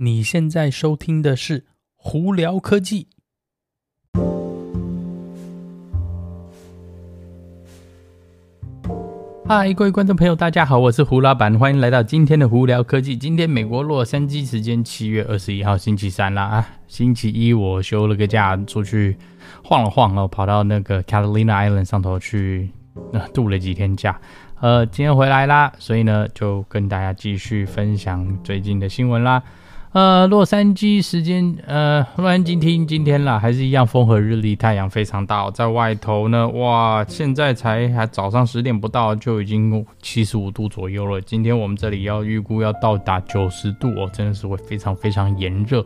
你现在收听的是《胡聊科技》。嗨，各位观众朋友，大家好，我是胡老板，欢迎来到今天的《胡聊科技》。今天美国洛杉矶时间七月二十一号星期三啦啊，星期一我休了个假，出去晃了晃哦，跑到那个 Catalina Island 上头去，度了几天假。呃，今天回来啦，所以呢，就跟大家继续分享最近的新闻啦。呃，洛杉矶时间，呃，洛杉矶听今天啦，还是一样风和日丽，太阳非常大，在外头呢，哇，现在才还早上十点不到，就已经七十五度左右了。今天我们这里要预估要到达九十度哦，真的是会非常非常炎热。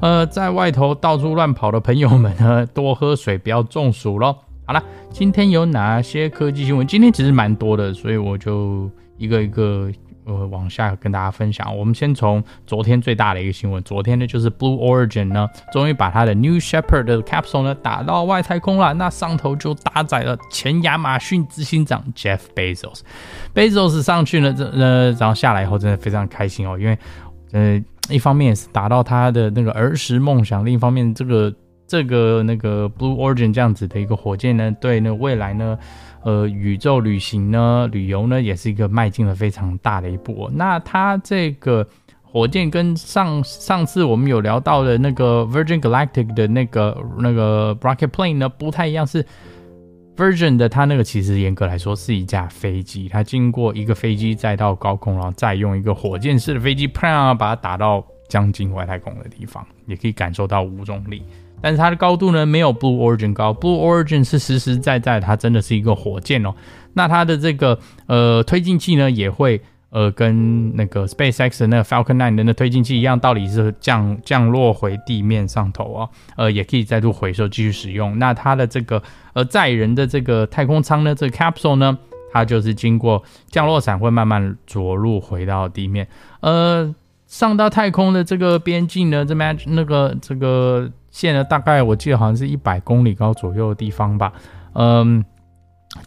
呃，在外头到处乱跑的朋友们呢，多喝水，不要中暑喽。好了，今天有哪些科技新闻？今天其实蛮多的，所以我就一个一个。呃，往下跟大家分享。我们先从昨天最大的一个新闻，昨天呢就是 Blue Origin 呢，终于把它的 New Shepard 的 capsule 呢打到外太空了。那上头就搭载了前亚马逊执行长 Jeff Bezos。Bezos 上去呢，这呃，然后下来以后真的非常开心哦，因为呃，一方面是达到他的那个儿时梦想，另一方面这个这个那个 Blue Origin 这样子的一个火箭呢，对那未来呢。呃，宇宙旅行呢，旅游呢，也是一个迈进了非常大的一步。那它这个火箭跟上上次我们有聊到的那个 Virgin Galactic 的那个那个 Rocket Plane 呢，不太一样。是 Virgin 的，它那个其实严格来说是一架飞机，它经过一个飞机再到高空，然后再用一个火箭式的飞机，啪，把它打到将近外太空的地方，也可以感受到无重力。但是它的高度呢，没有 Blue Origin 高，Blue Origin 是实实在在，它真的是一个火箭哦。那它的这个呃推进器呢，也会呃跟那个 SpaceX 的那个 Falcon 9的那推进器一样，道理是降降落回地面上头哦，呃也可以再度回收继续使用。那它的这个呃载人的这个太空舱呢，这个 capsule 呢，它就是经过降落伞会慢慢着陆回到地面，呃上到太空的这个边境呢，这边那个这个。现在，大概我记得好像是一百公里高左右的地方吧，嗯，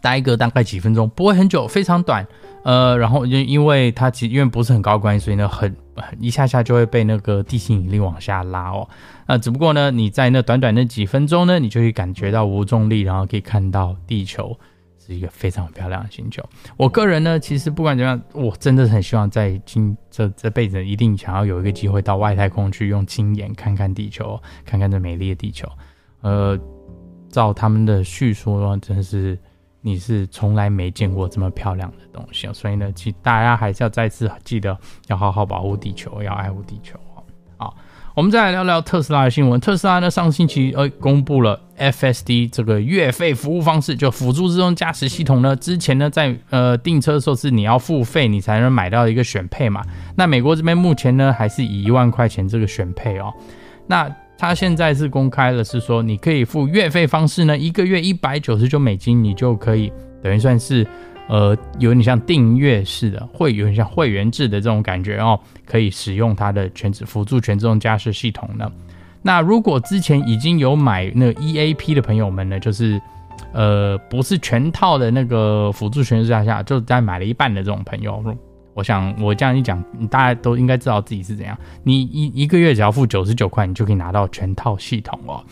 待个大概几分钟，不会很久，非常短，呃，然后因因为它其因为不是很高关系，所以呢，很一下下就会被那个地心引力往下拉哦，那只不过呢，你在那短短那几分钟呢，你就会感觉到无重力，然后可以看到地球。是一个非常漂亮的星球。我个人呢，其实不管怎么样，我真的很希望在今这这辈子一定想要有一个机会到外太空去，用亲眼看看地球，看看这美丽的地球。呃，照他们的叙述呢，真的是你是从来没见过这么漂亮的东西。所以呢，其大家还是要再次记得要好好保护地球，要爱护地球。好。我们再来聊聊特斯拉的新闻。特斯拉呢，上星期呃公布了 FSD 这个月费服务方式，就辅助自动驾驶系统呢。之前呢，在呃订车的时候是你要付费，你才能买到一个选配嘛。那美国这边目前呢，还是以一万块钱这个选配哦。那它现在是公开了，是说你可以付月费方式呢，一个月一百九十九美金，你就可以等于算是。呃，有点像订阅式的，会有点像会员制的这种感觉哦，可以使用它的全辅助全自动驾驶系统呢。那如果之前已经有买那个 EAP 的朋友们呢，就是呃不是全套的那个辅助全自动驾驶，就在买了一半的这种朋友，我想我这样一讲，大家都应该知道自己是怎样。你一一个月只要付九十九块，你就可以拿到全套系统哦。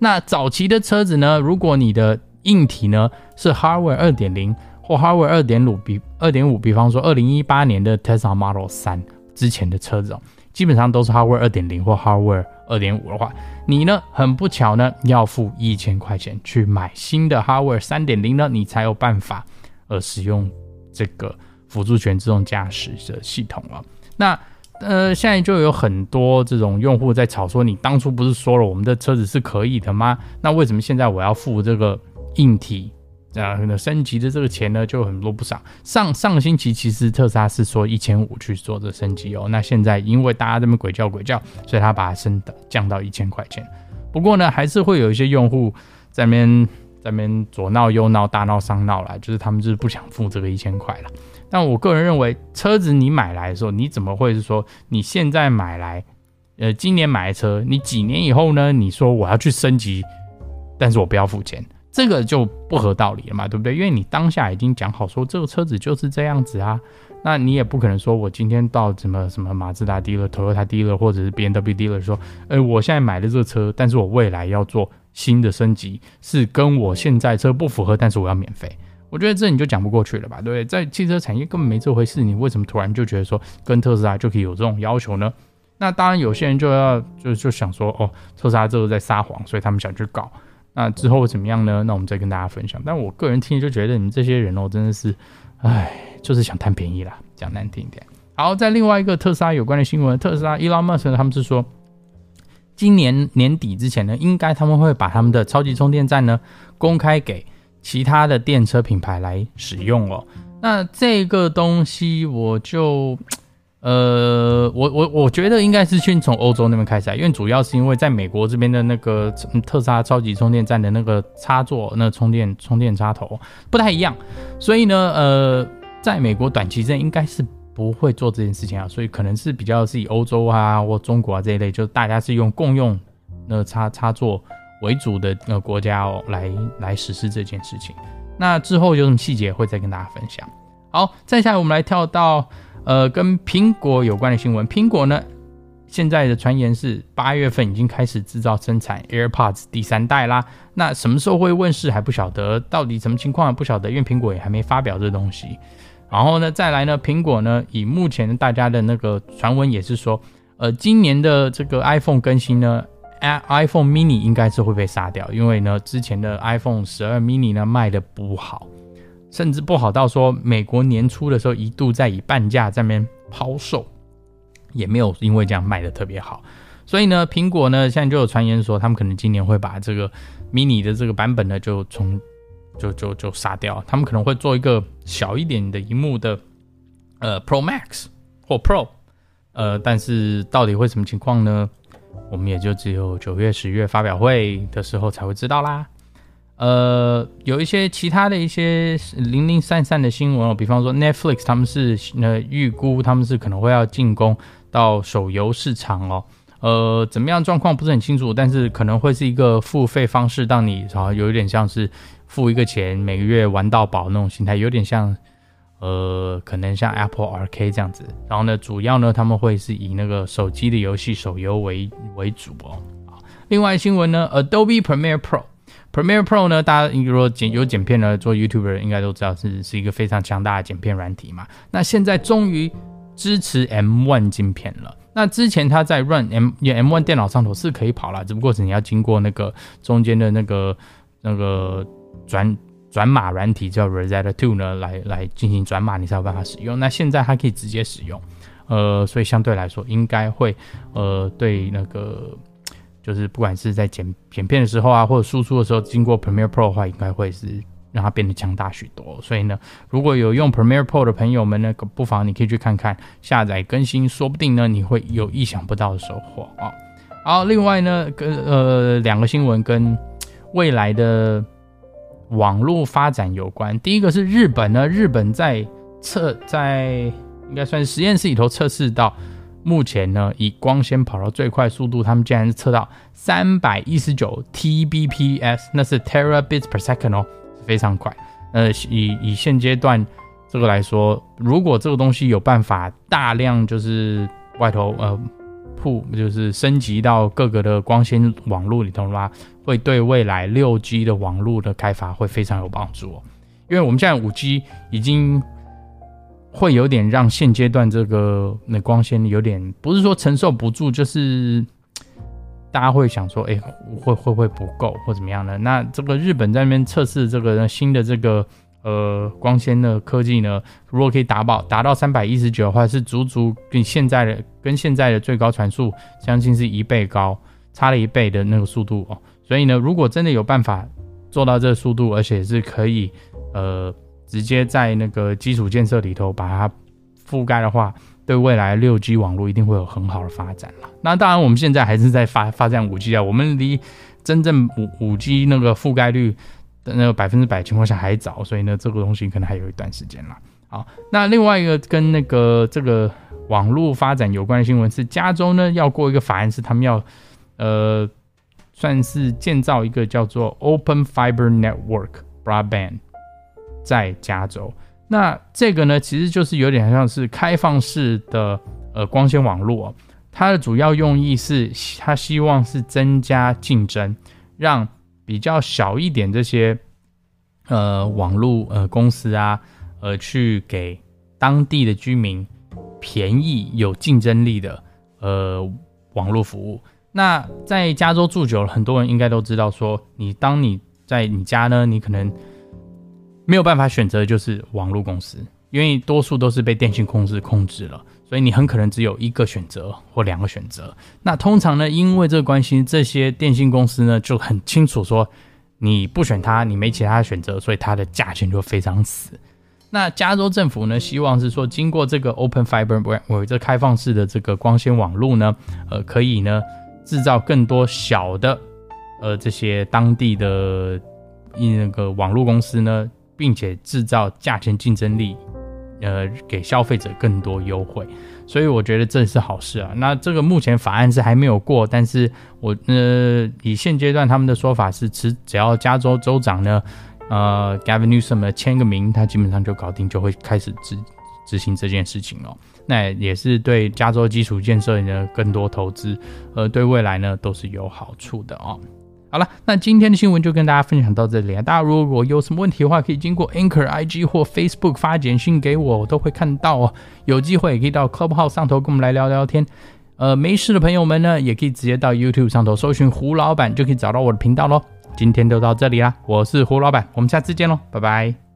那早期的车子呢，如果你的硬体呢是 Hardware 二点零。或 Hardware 二点五比二点五，比方说二零一八年的 Tesla Model 三之前的车子哦，基本上都是 Hardware 二点零或 Hardware 二点五的话，你呢很不巧呢要付一千块钱去买新的 Hardware 三点零呢，你才有办法呃使用这个辅助全自动驾驶的系统了。那呃现在就有很多这种用户在吵说，你当初不是说了我们的车子是可以的吗？那为什么现在我要付这个硬体？啊，那升级的这个钱呢，就很多不少。上上个星期其实特斯拉是说一千五去做这升级哦，那现在因为大家这么鬼叫鬼叫，所以他把它升的降到一千块钱。不过呢，还是会有一些用户在那边在那边左闹右闹，大闹上闹啦，就是他们就是不想付这个一千块了。但我个人认为，车子你买来的时候，你怎么会是说你现在买来，呃，今年买的车，你几年以后呢？你说我要去升级，但是我不要付钱。这个就不合道理了嘛，对不对？因为你当下已经讲好说这个车子就是这样子啊，那你也不可能说我今天到什么什么马自达 dealer、Toyota dealer 或者是 BMW dealer 说，哎，我现在买了这个车，但是我未来要做新的升级，是跟我现在车不符合，但是我要免费。我觉得这你就讲不过去了吧，对不对？在汽车产业根本没这回事，你为什么突然就觉得说跟特斯拉就可以有这种要求呢？那当然有些人就要就就想说，哦，特斯拉这个在撒谎，所以他们想去搞。那之后会怎么样呢？那我们再跟大家分享。但我个人听就觉得你们这些人哦，真的是，唉，就是想贪便宜啦，讲难听一点。好，在另外一个特斯拉有关的新闻，特斯拉 Elon Musk 他们是说，今年年底之前呢，应该他们会把他们的超级充电站呢公开给。其他的电车品牌来使用哦，那这个东西我就，呃，我我我觉得应该是先从欧洲那边开始，因为主要是因为在美国这边的那个特斯拉超级充电站的那个插座，那充电充电插头不太一样，所以呢，呃，在美国短期之内应该是不会做这件事情啊，所以可能是比较是以欧洲啊或中国啊这一类，就大家是用共用那插插座。为主的呃国家哦，来来实施这件事情。那之后有什么细节会再跟大家分享。好，再下来我们来跳到呃跟苹果有关的新闻。苹果呢，现在的传言是八月份已经开始制造生产 AirPods 第三代啦。那什么时候会问世还不晓得，到底什么情况不晓得，因为苹果也还没发表这东西。然后呢，再来呢，苹果呢以目前大家的那个传闻也是说，呃，今年的这个 iPhone 更新呢。iPhone mini 应该是会被杀掉，因为呢，之前的 iPhone 十二 mini 呢卖的不好，甚至不好到说美国年初的时候一度在以半价在那边抛售，也没有因为这样卖的特别好。所以呢，苹果呢现在就有传言说，他们可能今年会把这个 mini 的这个版本呢就从就就就杀掉，他们可能会做一个小一点的荧幕的呃 Pro Max 或 Pro，呃，但是到底会什么情况呢？我们也就只有九月、十月发表会的时候才会知道啦。呃，有一些其他的一些零零散散的新闻哦，比方说 Netflix 他们是呃预估他们是可能会要进攻到手游市场哦。呃，怎么样状况不是很清楚，但是可能会是一个付费方式，让你啊有一点像是付一个钱每个月玩到饱那种心态，有点像。呃，可能像 Apple Arcade 这样子，然后呢，主要呢他们会是以那个手机的游戏手游为为主哦。另外新闻呢，Adobe Premiere Pro Premiere Pro 呢，大家如果剪有剪片的，做 YouTuber 应该都知道是是一个非常强大的剪片软体嘛。那现在终于支持 M1 晶片了。那之前它在 Run M M1 电脑上头是可以跑了，只不过是你要经过那个中间的那个那个转。转码软体叫 Rosetta Two 呢，来来进行转码，你才有办法使用。那现在它可以直接使用，呃，所以相对来说应该会，呃，对那个就是不管是在剪剪片的时候啊，或者输出的时候，经过 Premiere Pro 的话，应该会是让它变得强大许多。所以呢，如果有用 Premiere Pro 的朋友们呢，不妨你可以去看看下载更新，说不定呢你会有意想不到的收获啊。好，另外呢，跟呃两个新闻跟未来的。网络发展有关，第一个是日本呢，日本在测在应该算是实验室里头测试到，目前呢以光纤跑到最快速度，他们竟然测到三百一十九 Tbps，那是 Terabits per second 哦，非常快。呃，以以现阶段这个来说，如果这个东西有办法大量就是外头呃。铺就是升级到各个的光纤网络里头的话，会对未来六 G 的网络的开发会非常有帮助哦。因为我们现在五 G 已经会有点让现阶段这个那光纤有点不是说承受不住，就是大家会想说，哎，会会不会不够或怎么样呢？那这个日本在那边测试这个新的这个。呃，光纤的科技呢，如果可以达到达到三百一十九的话，是足足跟现在的跟现在的最高传速将近是一倍高，差了一倍的那个速度哦。所以呢，如果真的有办法做到这个速度，而且是可以呃直接在那个基础建设里头把它覆盖的话，对未来六 G 网络一定会有很好的发展了。那当然，我们现在还是在发发展五 G 啊，我们离真正五五 G 那个覆盖率。的那个百分之百情况下还早，所以呢，这个东西可能还有一段时间啦。好，那另外一个跟那个这个网络发展有关的新闻是，加州呢要过一个法案，是他们要呃算是建造一个叫做 Open Fiber Network Broadband，在加州。那这个呢，其实就是有点像是开放式的呃光纤网络。它的主要用意是，它希望是增加竞争，让比较小一点这些呃网络呃公司啊，呃去给当地的居民便宜有竞争力的呃网络服务。那在加州住久了，很多人应该都知道，说你当你在你家呢，你可能没有办法选择的就是网络公司，因为多数都是被电信公司控制了。所以你很可能只有一个选择或两个选择。那通常呢，因为这个关系，这些电信公司呢就很清楚说，你不选它，你没其他的选择，所以它的价钱就非常死。那加州政府呢，希望是说，经过这个 Open Fiber Network 这开放式的这个光纤网络呢，呃，可以呢制造更多小的呃这些当地的那个网络公司呢，并且制造价钱竞争力。呃，给消费者更多优惠，所以我觉得这是好事啊。那这个目前法案是还没有过，但是我呃，以现阶段他们的说法是，只只要加州州长呢，呃，Gavin Newsom 签个名，他基本上就搞定，就会开始执执行这件事情哦。那也是对加州基础建设呢更多投资，呃，对未来呢都是有好处的哦。好了，那今天的新闻就跟大家分享到这里啊。大家如果有什么问题的话，可以经过 Anchor IG 或 Facebook 发简讯给我，我都会看到哦。有机会也可以到 Club 号上头跟我们来聊聊天。呃，没事的朋友们呢，也可以直接到 YouTube 上头搜寻胡老板，就可以找到我的频道喽。今天就到这里啦，我是胡老板，我们下次见喽，拜拜。